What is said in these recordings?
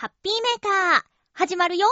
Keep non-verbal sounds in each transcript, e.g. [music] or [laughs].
ハッピーメーカー、始まるよ。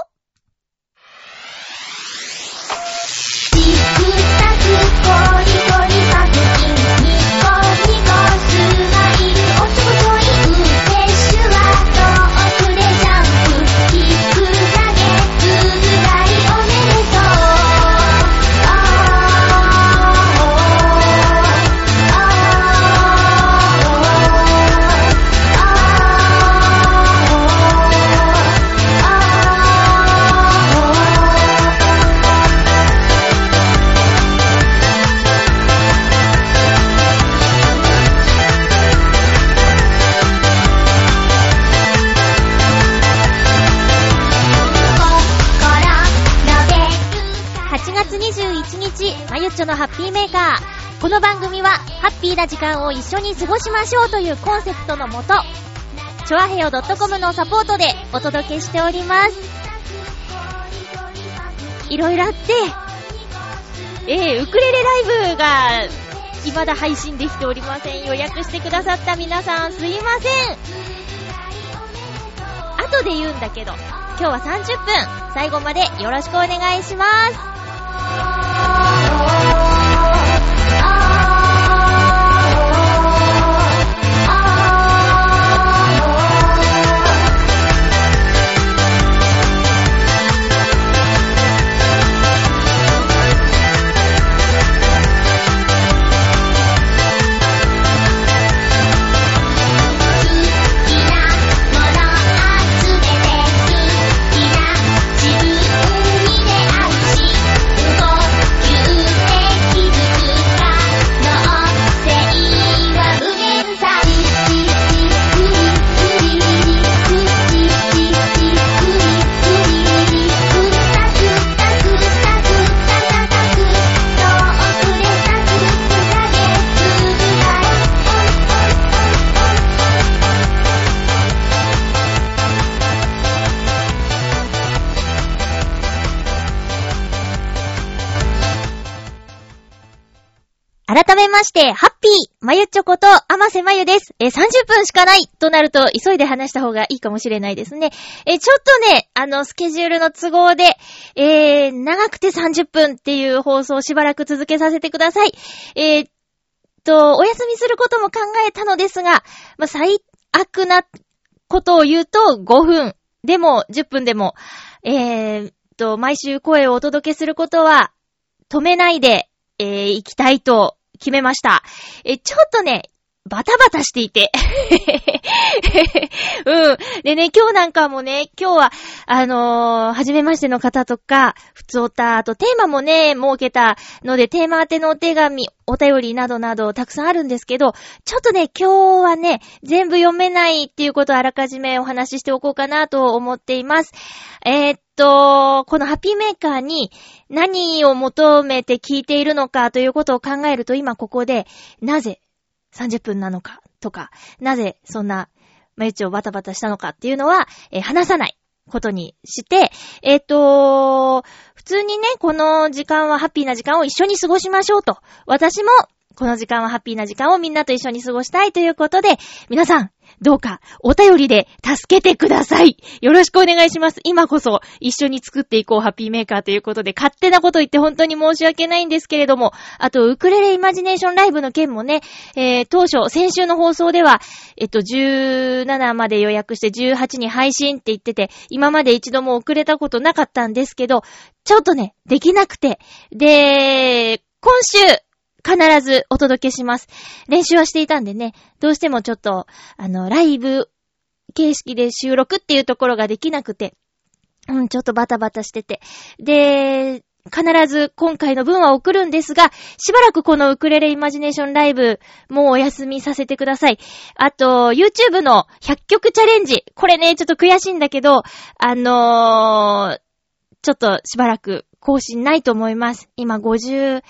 ハッピーメーカー。この番組は、ハッピーな時間を一緒に過ごしましょうというコンセプトのもと、チョアヘヨ .com のサポートでお届けしております。いろいろあって、えー、ウクレレライブが、未だ配信できておりません。予約してくださった皆さん、すいません。後で言うんだけど、今日は30分、最後までよろしくお願いします。まして、ハッピーまゆちょこと、あませまゆです。えー、30分しかないとなると、急いで話した方がいいかもしれないですね。えー、ちょっとね、あの、スケジュールの都合で、えー、長くて30分っていう放送をしばらく続けさせてください。えー、と、お休みすることも考えたのですが、まあ、最悪なことを言うと5分でも10分でも、えー、と、毎週声をお届けすることは止めないで、えー、行きたいと決めました。え、ちょっとね、バタバタしていて。[laughs] うん。でね、今日なんかもね、今日は、あのー、初めましての方とか、普通おた、あとテーマもね、設けたので、テーマ宛てのお手紙、お便りなどなどたくさんあるんですけど、ちょっとね、今日はね、全部読めないっていうことをあらかじめお話ししておこうかなと思っています。えー、っと、このハッピーメーカーに何を求めて聞いているのかということを考えると、今ここで、なぜ30分なのかとか、なぜそんな、まゆちをバタバタしたのかっていうのは、えー話さないことにして、えっ、と、普通にね、この時間はハッピーな時間を一緒に過ごしましょうと。私も、この時間はハッピーな時間をみんなと一緒に過ごしたいということで、皆さん、どうかお便りで助けてください。よろしくお願いします。今こそ一緒に作っていこうハッピーメーカーということで、勝手なこと言って本当に申し訳ないんですけれども、あと、ウクレレイマジネーションライブの件もね、えー、当初、先週の放送では、えっと、17まで予約して18に配信って言ってて、今まで一度も遅れたことなかったんですけど、ちょっとね、できなくて。で、今週、必ずお届けします。練習はしていたんでね、どうしてもちょっと、あの、ライブ形式で収録っていうところができなくて、うん、ちょっとバタバタしてて。で、必ず今回の分は送るんですが、しばらくこのウクレレイマジネーションライブ、もうお休みさせてください。あと、YouTube の100曲チャレンジ。これね、ちょっと悔しいんだけど、あのー、ちょっとしばらく更新ないと思います。今50、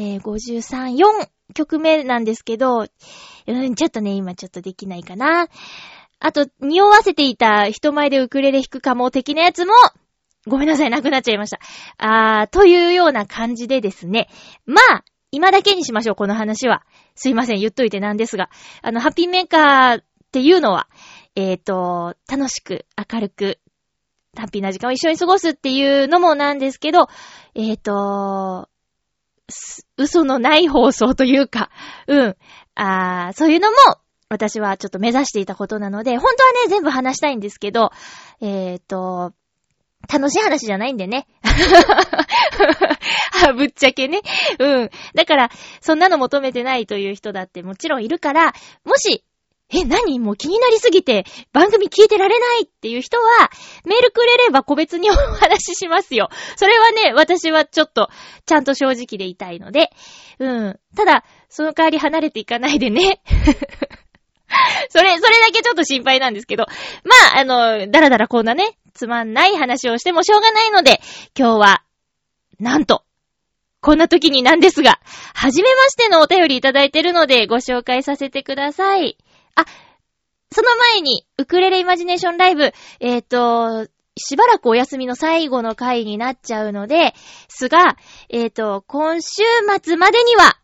えー、53、4曲目なんですけど、うん、ちょっとね、今ちょっとできないかな。あと、匂わせていた人前でウクレレ弾くかも的なやつも、ごめんなさい、なくなっちゃいました。あー、というような感じでですね。まあ、今だけにしましょう、この話は。すいません、言っといてなんですが。あの、ハッピーメーカーっていうのは、えっ、と、楽しく、明るく、ハッピーな時間を一緒に過ごすっていうのもなんですけど、えっ、と、嘘のない放送というか、[laughs] うん。あーそういうのも、私はちょっと目指していたことなので、本当はね、全部話したいんですけど、えっ、と、楽しい話じゃないんでね。[laughs] ぶっちゃけね。うん。だから、そんなの求めてないという人だってもちろんいるから、もし、え、何？もう気になりすぎて番組聞いてられないっていう人は、メールくれれば個別にお話ししますよ。それはね、私はちょっと、ちゃんと正直でいたいので。うん。ただ、その代わり離れていかないでね。[laughs] それ、それだけちょっと心配なんですけど。まあ、あの、だらだらこんなね、つまんない話をしてもしょうがないので、今日は、なんと、こんな時になんですが、はじめましてのお便りいただいてるのでご紹介させてください。あ、その前に、ウクレレイマジネーションライブ、えっ、と、しばらくお休みの最後の回になっちゃうので、すが、えっ、と、今週末までには、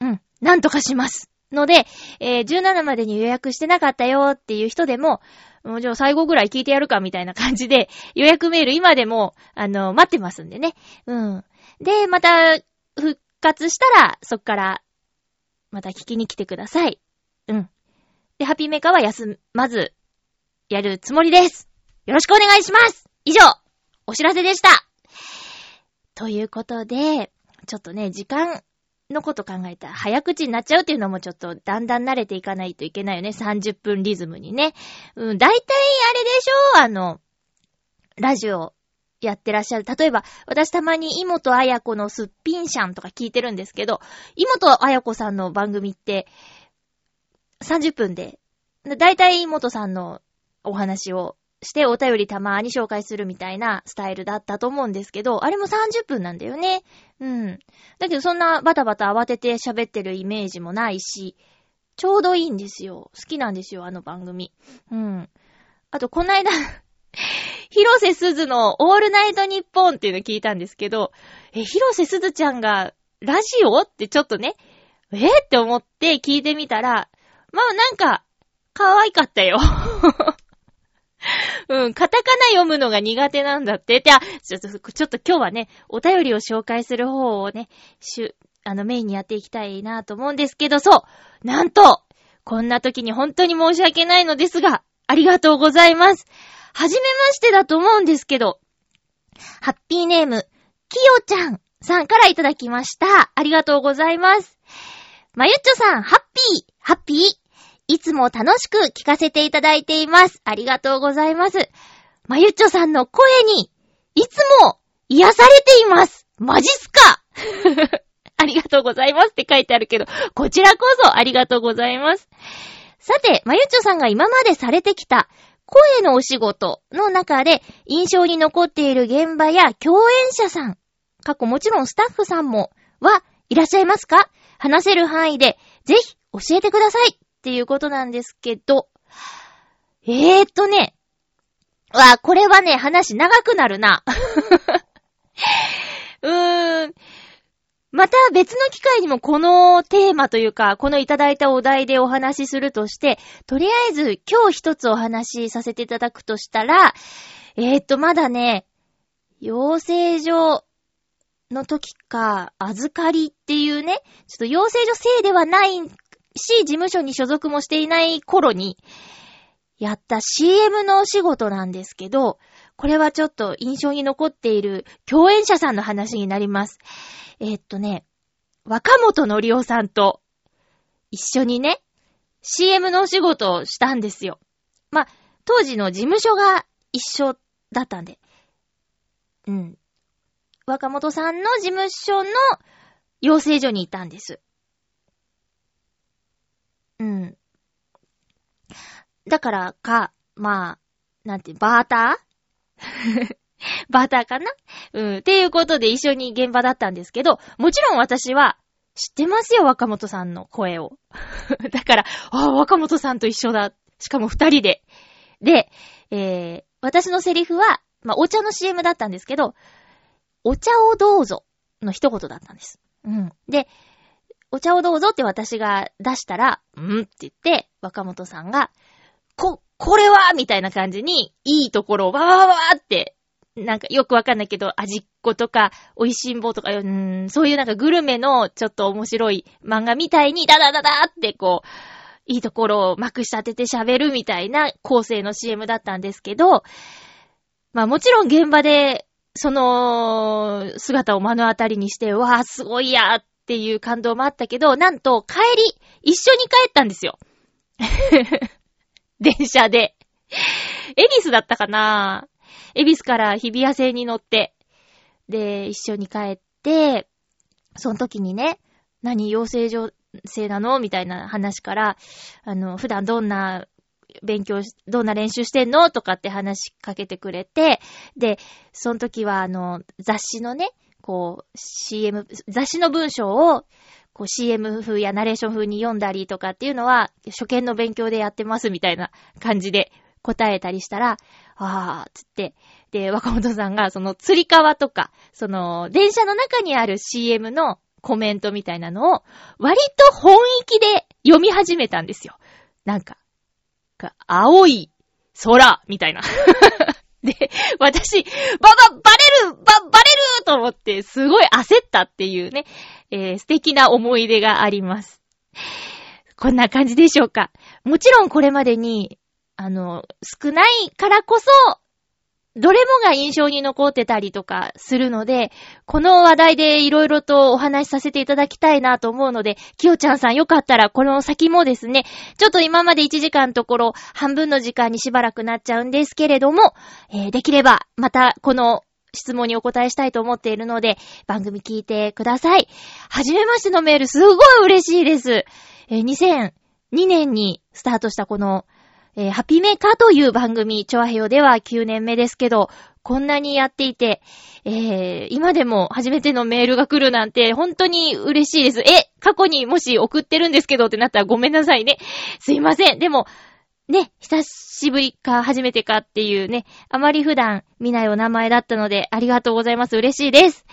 うん、なんとかします。ので、えー17までに予約してなかったよっていう人でも、もうじゃあ最後ぐらい聞いてやるかみたいな感じで、[laughs] 予約メール今でも、あの、待ってますんでね。うん。で、また、復活したら、そっから、また聞きに来てください。うん。で、ハッピーメーカーは休まず、やるつもりです。よろしくお願いします以上、お知らせでしたということで、ちょっとね、時間のこと考えたら早口になっちゃうっていうのもちょっとだんだん慣れていかないといけないよね。30分リズムにね。うん、大体あれでしょあの、ラジオやってらっしゃる。例えば、私たまに妹彩子のすっぴんしゃんとか聞いてるんですけど、妹彩子さんの番組って30分で、大体妹さんのお話をしてお便りたまに紹介するみたいなスタイルだったと思うんですけど、あれも30分なんだよね。うん。だけどそんなバタバタ慌てて喋ってるイメージもないし、ちょうどいいんですよ。好きなんですよ、あの番組。うん。あと、こないだ、[laughs] 広瀬すずのオールナイトニッポンっていうの聞いたんですけど、え、広瀬すずちゃんがラジオ？ってちょっとね、えって思って聞いてみたら、まあなんか、可愛かったよ。[laughs] うん、カタカナ読むのが苦手なんだって。で、あ、ちょっと、ちょっと今日はね、お便りを紹介する方をね、しゅ、あの、メインにやっていきたいなと思うんですけど、そうなんとこんな時に本当に申し訳ないのですが、ありがとうございます。はじめましてだと思うんですけど、ハッピーネーム、きよちゃんさんからいただきました。ありがとうございます。まゆっちょさん、ハッピー、ハッピー。いつも楽しく聞かせていただいています。ありがとうございます。まゆっちょさんの声に、いつも癒されています。マジっすか？[laughs] ありがとうございますって書いてあるけど、こちらこそありがとうございます。さて、まゆっちょさんが今までされてきた声のお仕事の中で印象に残っている現場や共演者さん、過去もちろんスタッフさんも、はいらっしゃいますか？話せる範囲で、ぜひ教えてくださいっていうことなんですけど、えーっとね、わ、これはね、話長くなるな。[laughs] うーん。また別の機会にもこのテーマというか、このいただいたお題でお話しするとして、とりあえず今日一つお話しさせていただくとしたら、えーっと、まだね、養成所の時か、預かりっていうね、ちょっと養成所生ではない、事務所に所属もしていない頃に、やった CM のお仕事なんですけど、これはちょっと印象に残っている共演者さんの話になります。えーっとね、若本のりおさんと一緒にね、CM のお仕事をしたんですよ。まあ、当時の事務所が一緒だったんで。うん。若本さんの事務所の養成所にいたんです。うん。だからか、まあ、なんて、バーター？[laughs] バーターかな？うん。っていうことで一緒に現場だったんですけど、もちろん私は知ってますよ、若本さんの声を。[laughs] だから、ああ、若本さんと一緒だ。しかも二人で。で、えー、私のセリフは、まあ、お茶の CM だったんですけど、お茶をどうぞの一言だったんです。うん。で、お茶をどうぞって私が出したら、んって言って、若本さんが、こ、これはみたいな感じに、いいところをわわわわって、なんかよくわかんないけど、味っ子とか、美味しんぼとか、うん、そういうなんかグルメのちょっと面白い漫画みたいに、ダダダダってこう、いいところをまくし立てて喋るみたいな構成の CM だったんですけど、まあもちろん現場で、その、姿を目の当たりにして、わあ、すごいやっっていう感動もあったけど、なんと帰り、一緒に帰ったんですよ。[laughs] 電車で。エビスだったかな。エビスから日比谷線に乗って、で、一緒に帰って、その時にね、何、養成所生なの？みたいな話から、あの、普段どんな勉強し、どんな練習してんの？とかって話しかけてくれて、で、その時はあの、雑誌のね、こう、CM、雑誌の文章を、こう CM 風やナレーション風に読んだりとかっていうのは、初見の勉強でやってますみたいな感じで答えたりしたら、あー、つって、で、若本さんがその釣り革とか、その、電車の中にある CM のコメントみたいなのを、割と本気で読み始めたんですよ。なん、か青い空、みたいな。で、私、ばば、ばれるば、ばれると思って、すごい焦ったっていうね、えー素敵な思い出があります。こんな感じでしょうか。もちろんこれまでに、あの、少ないからこそ、どれもが印象に残ってたりとかするので、この話題でいろいろとお話しさせていただきたいなと思うので、きよちゃんさんよかったらこの先もですね、ちょっと今まで1時間のところ半分の時間にしばらくなっちゃうんですけれども、えーできればまたこの質問にお答えしたいと思っているので、番組聞いてください。はじめましてのメールすごい嬉しいです。えー2002年にスタートしたこのえーハッピーメーカーという番組、チョアヘヨでは9年目ですけど、こんなにやっていて、えー今でも初めてのメールが来るなんて、本当に嬉しいです。え、過去にもし送ってるんですけどってなったらごめんなさいね。すいません。でも、ね、久しぶりか初めてかっていうね、あまり普段見ないお名前だったので、ありがとうございます。嬉しいです。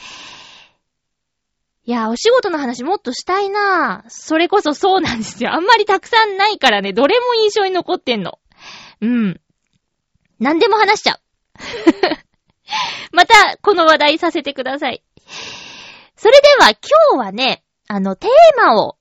いや、お仕事の話もっとしたいなぁ。それこそそうなんですよ。あんまりたくさんないからね、どれも印象に残ってんの。うん。何でも話しちゃう。[laughs] また、この話題させてください。それでは、今日はね、あの、テーマを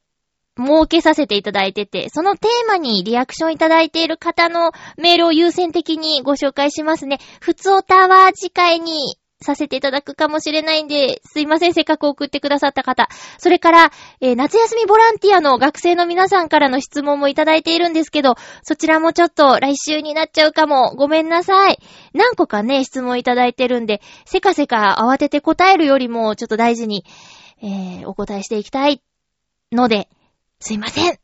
設けさせていただいてて、そのテーマにリアクションいただいている方のメールを優先的にご紹介しますね。普通おたは次回にさせていただくかもしれないんで、すいません、せっかく送ってくださった方。それから、えー夏休みボランティアの学生の皆さんからの質問もいただいているんですけど、そちらもちょっと来週になっちゃうかも。ごめんなさい。何個かね、質問いただいてるんで、せかせか慌てて答えるよりも、ちょっと大事に、えーお答えしていきたいので、すいません。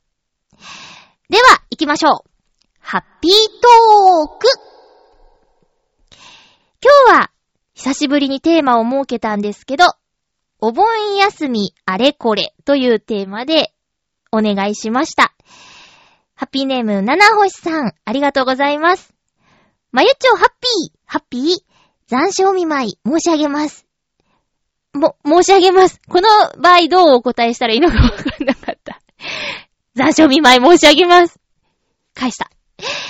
では、行きましょう。ハッピートーク今日は、久しぶりにテーマを設けたんですけど、お盆休みあれこれというテーマでお願いしました。ハッピーネーム、七星さん、ありがとうございます。まゆちょハッピー、ハッピー、残暑見舞い申し上げます。も、申し上げます。この場合どうお答えしたらいいのかわかんなかった。残暑見舞い申し上げます。返した。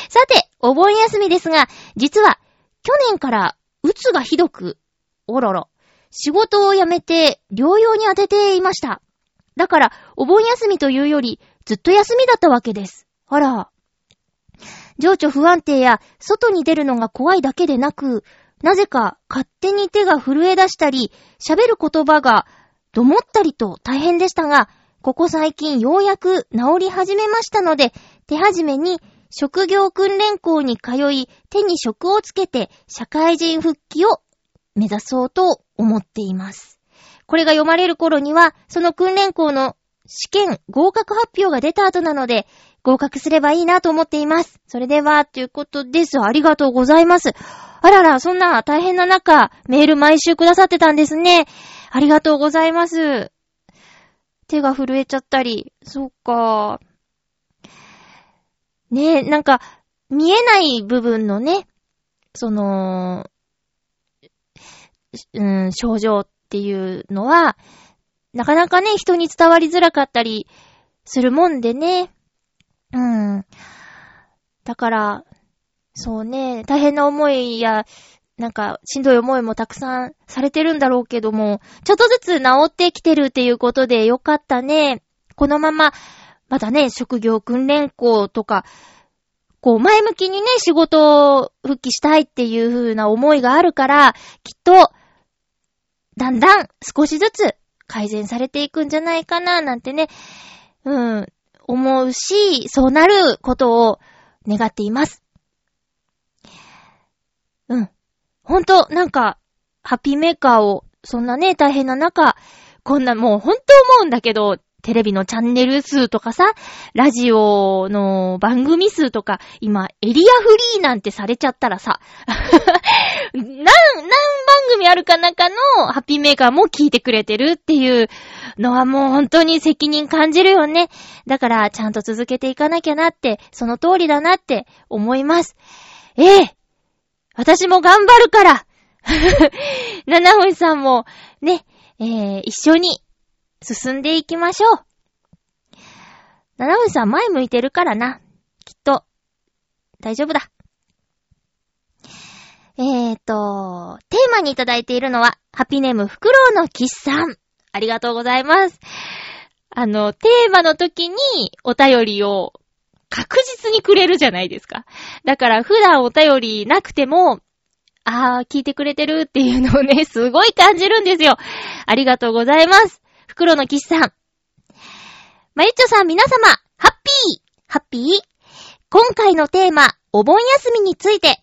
さて、お盆休みですが、実は、去年から、うつがひどく、おろろ、仕事を辞めて、療養に当てていました。だから、お盆休みというより、ずっと休みだったわけです。あら。情緒不安定や、外に出るのが怖いだけでなく、なぜか勝手に手が震え出したり、喋る言葉がどもったりと大変でしたが、ここ最近ようやく治り始めましたので、手始めに職業訓練校に通い、手に職をつけて社会人復帰を目指そうと思っています。これが読まれる頃には、その訓練校の試験合格発表が出た後なので、合格すればいいなと思っています。それでは、ということです。ありがとうございます。あらら、そんな大変な中、メール毎週くださってたんですね。ありがとうございます。手が震えちゃったり、そっか。ねえ、なんか、見えない部分のね、その、うん、症状っていうのは、なかなかね、人に伝わりづらかったりするもんでね。うん。だから、そうね、大変な思いや、なんか、しんどい思いもたくさんされてるんだろうけども、ちょっとずつ治ってきてるっていうことでよかったね。このまま、またね、職業訓練校とか、こう、前向きにね、仕事復帰したいっていう風な思いがあるから、きっと、だんだん少しずつ改善されていくんじゃないかな、なんてね、うん、思うし、そうなることを願っています。うん。ほんと、なんか、ハッピーメーカーを、そんなね、大変な中、こんなもうほんと思うんだけど、テレビのチャンネル数とかさ、ラジオの番組数とか、今、エリアフリーなんてされちゃったらさ、[laughs] 何、何番組あるか中のハッピーメーカーも聞いてくれてるっていうのはもう本当に責任感じるよね。だから、ちゃんと続けていかなきゃなって、その通りだなって思います。ええ私も頑張るから [laughs] 七星さんも、ね、えー、一緒に進んでいきましょう。七星さん前向いてるからな。きっと、大丈夫だ。えーと、テーマにいただいているのは、ハピネームフクロウのキスさん。ありがとうございます。あの、テーマの時にお便りを確実にくれるじゃないですか。だから普段お便りなくても、あー、聞いてくれてるっていうのをね、すごい感じるんですよ。ありがとうございます。袋の騎士さん。まゆっちょさん皆様、ハッピーハッピー？今回のテーマ、お盆休みについて。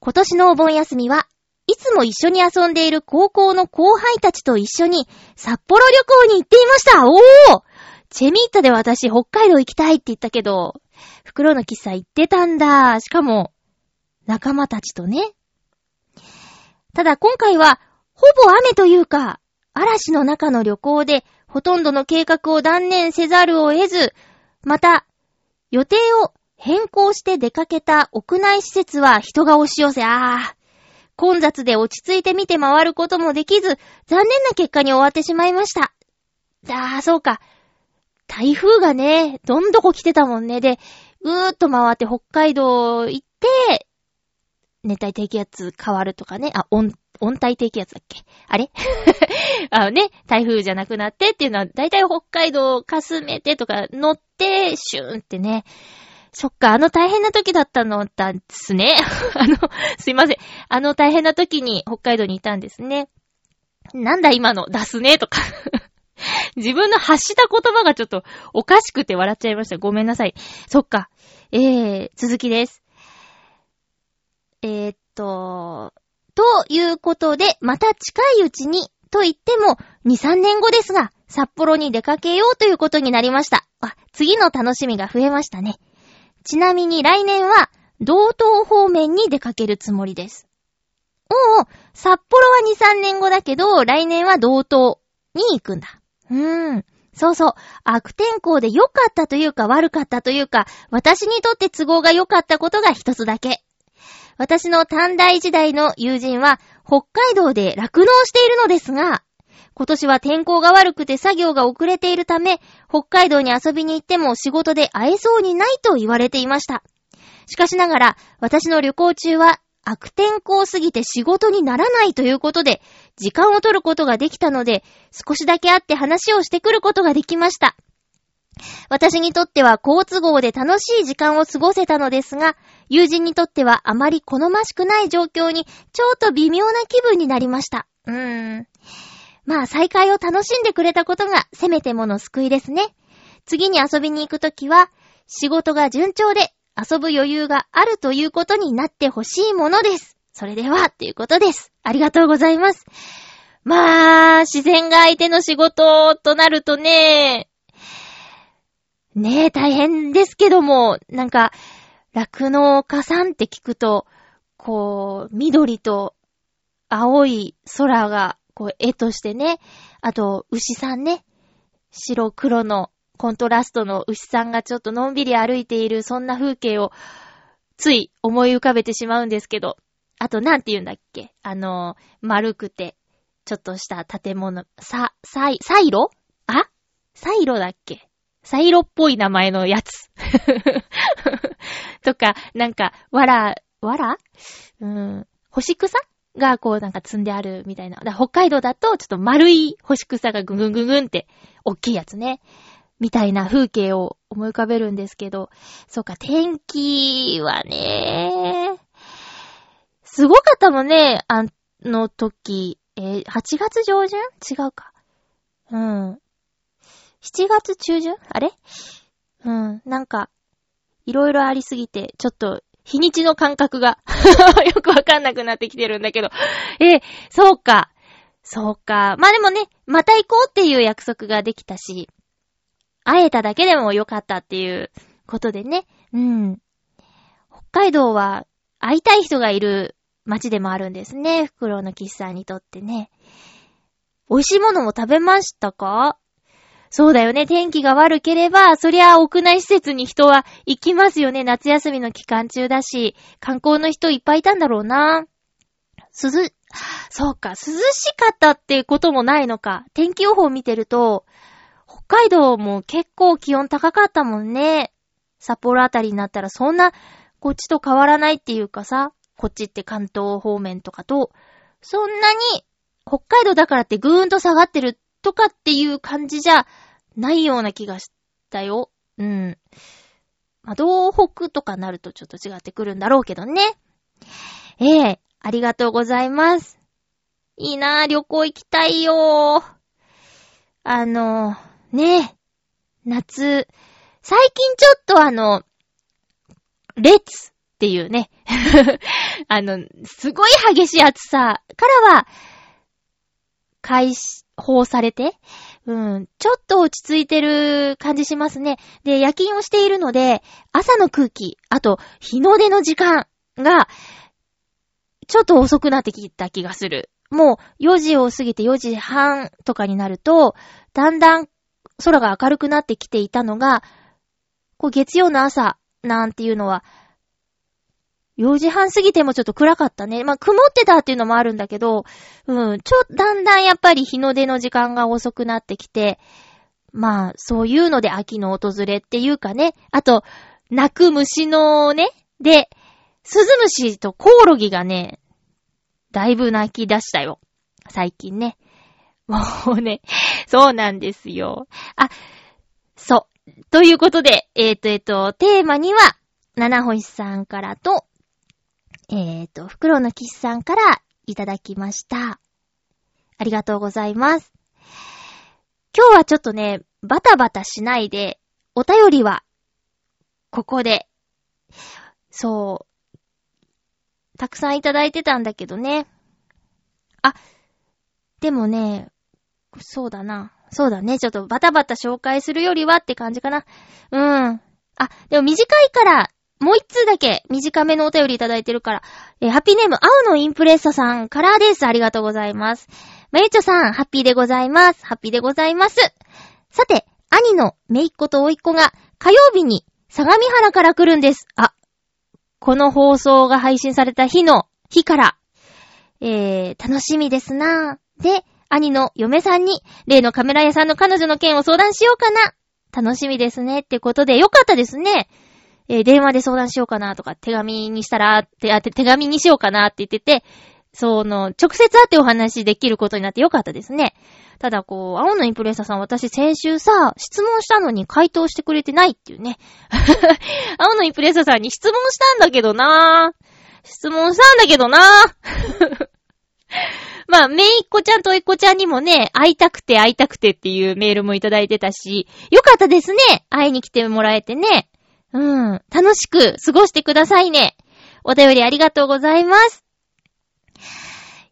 今年のお盆休みはいつも一緒に遊んでいる高校の後輩たちと一緒に札幌旅行に行っていましたおーチェミータで私北海道行きたいって言ったけど、袋の喫茶行ってたんだ。しかも、仲間たちとね。ただ今回は、ほぼ雨というか、嵐の中の旅行で、ほとんどの計画を断念せざるを得ず、また、予定を変更して出かけた屋内施設は人が押し寄せ、あー、混雑で落ち着いて見て回ることもできず、残念な結果に終わってしまいました。あー、そうか。台風がね、どんどこ来てたもんね。で、ぐーっと回って北海道行って、熱帯低気圧変わるとかね。あ、温、温帯低気圧だっけ？あれ？[laughs] あのね、台風じゃなくなってっていうのは、だいたい北海道かすめてとか乗って、シューンってね。そっか、あの大変な時だったのだっすね。[laughs] あの、すいません。あの大変な時に北海道にいたんですね。なんだ今の、出すねとか。[laughs] 自分の発した言葉がちょっとおかしくて笑っちゃいました。ごめんなさい。そっか。えー、続きです。えー、っと、ということで、また近いうちに、と言っても、2、3年後ですが、札幌に出かけようということになりました。あ、次の楽しみが増えましたね。ちなみに来年は、道東方面に出かけるつもりです。おうお、札幌は2、3年後だけど、来年は道東に行くんだ。うーん。そうそう。悪天候で良かったというか悪かったというか、私にとって都合が良かったことが一つだけ。私の短大時代の友人は、北海道で酪農しているのですが、今年は天候が悪くて作業が遅れているため、北海道に遊びに行っても仕事で会えそうにないと言われていました。しかしながら、私の旅行中は悪天候すぎて仕事にならないということで、時間を取ることができたので、少しだけ会って話をしてくることができました。私にとっては好都合で楽しい時間を過ごせたのですが、友人にとってはあまり好ましくない状況に、ちょっと微妙な気分になりました。うーん。まあ、再会を楽しんでくれたことが、せめてもの救いですね。次に遊びに行くときは、仕事が順調で、遊ぶ余裕があるということになってほしいものです。それでは、ということです。ありがとうございます。まあ、自然が相手の仕事となるとね、ねえ、大変ですけども、なんか、酪農家さんって聞くと、こう、緑と青い空が、こう、絵としてね、あと、牛さんね、白黒のコントラストの牛さんがちょっとのんびり歩いている、そんな風景を、つい思い浮かべてしまうんですけど、あと、なんて言うんだっけあの、丸くて、ちょっとした建物、さ、サイ、サイロ？あ？サイロだっけ？サイロっぽい名前のやつ。[laughs] とか、なんか、わら、わらうん、干し草がこうなんか積んであるみたいな。だ北海道だとちょっと丸い干し草がぐんぐんぐんぐんって、大きいやつね。みたいな風景を思い浮かべるんですけど、そうか、天気はね、すごかったもんね、あの時。えー8月上旬？違うか。うん。7月中旬？あれ？うん。なんか、いろいろありすぎて、ちょっと、日にちの感覚が [laughs] よくわかんなくなってきてるんだけど。え、そうか。そうか。まあでもね、また行こうっていう約束ができたし、会えただけでもよかったっていうことでね。うん。北海道は会いたい人がいる街でもあるんですね。フクロウの喫茶にとってね。美味しいものも食べましたか？そうだよね。天気が悪ければ、そりゃ屋内施設に人は行きますよね。夏休みの期間中だし、観光の人いっぱいいたんだろうな。涼、そうか、涼しかったってこともないのか。天気予報見てると、北海道も結構気温高かったもんね。札幌あたりになったらそんな、こっちと変わらないっていうかさ、こっちって関東方面とかと、そんなに、北海道だからってぐーんと下がってるとかっていう感じじゃないような気がしたよ。うん。まあ、東北とかなるとちょっと違ってくるんだろうけどね。ええありがとうございます。いいなぁ、旅行行きたいよー。あの、ね、夏、最近ちょっとあの、列っていうね、[laughs] あの、すごい激しい暑さからは、解放されて、うん、ちょっと落ち着いてる感じしますね。で、夜勤をしているので、朝の空気、あと、日の出の時間が、ちょっと遅くなってきた気がする。もう、4時を過ぎて4時半とかになると、だんだん空が明るくなってきていたのが、こう、月曜の朝、なんていうのは、4時半過ぎてもちょっと暗かったね。まあ、曇ってたっていうのもあるんだけど、うん、ちょ、だんだんやっぱり日の出の時間が遅くなってきて、まあ、そういうので秋の訪れっていうかね、あと、泣く虫のね、で、スズムシとコオロギがね、だいぶ泣き出したよ。最近ね。もうね、そうなんですよ。あ、そう。ということで、えっ、と、えっ、と、テーマには、七星さんからと、えっ、と、袋のキスさんからいただきました。ありがとうございます。今日はちょっとね、バタバタしないで、お便りは、ここで、そう、たくさんいただいてたんだけどね。あ、でもね、そうだな。そうだね。ちょっとバタバタ紹介するよりはって感じかな。うん。あ、でも短いから、もう一通だけ短めのお便りいただいてるから。えーハッピーネーム、青のインプレッサさんからです。ありがとうございます。まゆちょさん、ハッピーでございます。ハッピーでございます。さて、兄のめいっ子とおいっ子が火曜日に相模原から来るんです。あ、この放送が配信された日の日から、えー、楽しみですなぁ。で、兄の嫁さんに、例のカメラ屋さんの彼女の件を相談しようかな。楽しみですね。ってことで、よかったですね。えー電話で相談しようかなとか、手紙にしたら、って、あ、手紙にしようかなって言ってて、その、直接会ってお話できることになってよかったですね。ただ、こう、青のインプレッサーさん、私先週さ、質問したのに回答してくれてないっていうね。[laughs] 青のインプレッサーさんに質問したんだけどなぁ。質問したんだけどなぁ。[laughs] まあ、めいっ子ちゃんとおいっ子ちゃんにもね、会いたくて会いたくてっていうメールもいただいてたし、よかったですね。会いに来てもらえてね。うん。楽しく過ごしてくださいね。お便りありがとうございます。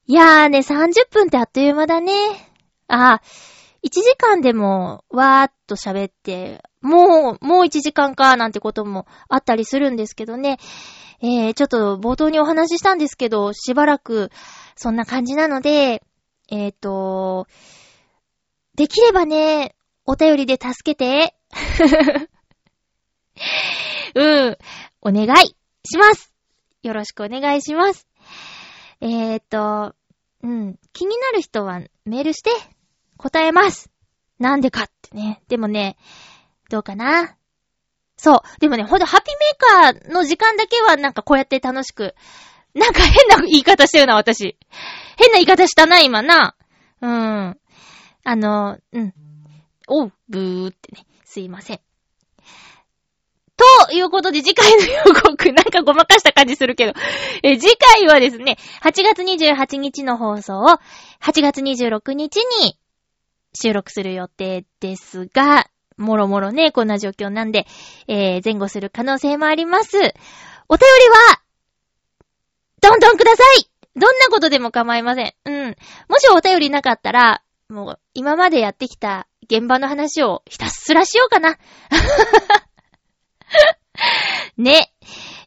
いやーね、30分ってあっという間だね。あ、1時間でもわーっと喋って、もう、もう1時間かなんてこともあったりするんですけどね。えー、ちょっと冒頭にお話ししたんですけど、しばらくそんな感じなので、えーと、できればね、お便りで助けて。[laughs] うん。お願いします。よろしくお願いします。えーと、うん。気になる人はメールして答えます。なんでかってね。でもね、どうかなそう。でもね、ほんと、ハッピーメーカーの時間だけはなんかこうやって楽しく。なんか変な言い方してるな、私。変な言い方したな、今な。うん。あの、うん。おう、ブーってね。すいません。ということで、次回の予告、[laughs] なんかごまかした感じするけど。え、次回はですね、8月28日の放送を、8月26日に収録する予定ですが、もろもろね、こんな状況なんで、えー、前後する可能性もあります。お便りは、どんどんくださいどんなことでも構いません。うん。もしお便りなかったら、もう、今までやってきた現場の話をひたすらしようかな。[laughs] ね。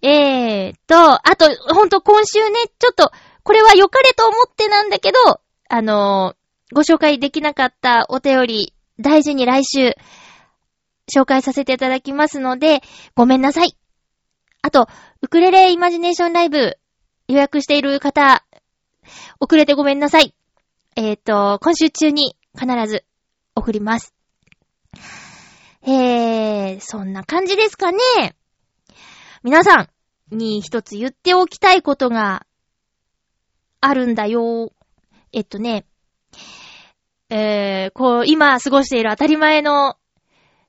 えーと、あと、ほんと今週ね、ちょっと、これは良かれと思ってなんだけど、あのーご紹介できなかったお便り、大事に来週、紹介させていただきますので、ごめんなさい。あと、ウクレレイマジネーションライブ、予約している方、遅れてごめんなさい。えっ、と、今週中に必ず送ります。えー、そんな感じですかね。皆さんに一つ言っておきたいことがあるんだよ。えっとね、えー、こう、今過ごしている当たり前の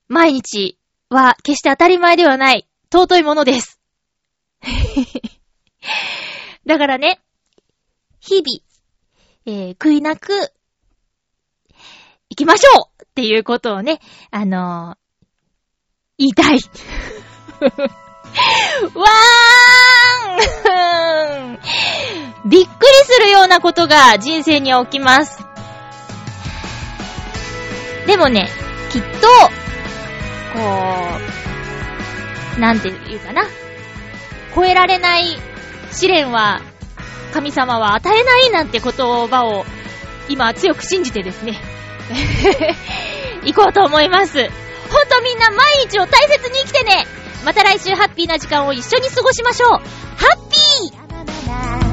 毎日は決して当たり前ではない尊いものです。[laughs] だからね、日々、えー、悔いなく、行きましょうっていうことをね、あの言い。[laughs] わーん [laughs] びっくりするようなことが人生には起きます。でもね、きっと、こう、なんていうかな。超えられない試練は、神様は与えないなんて言葉を、今強く信じてですね、[laughs] 行こうと思います。ほんとみんな毎日を大切に生きてね。また来週ハッピーな時間を一緒に過ごしましょう。ハッピー。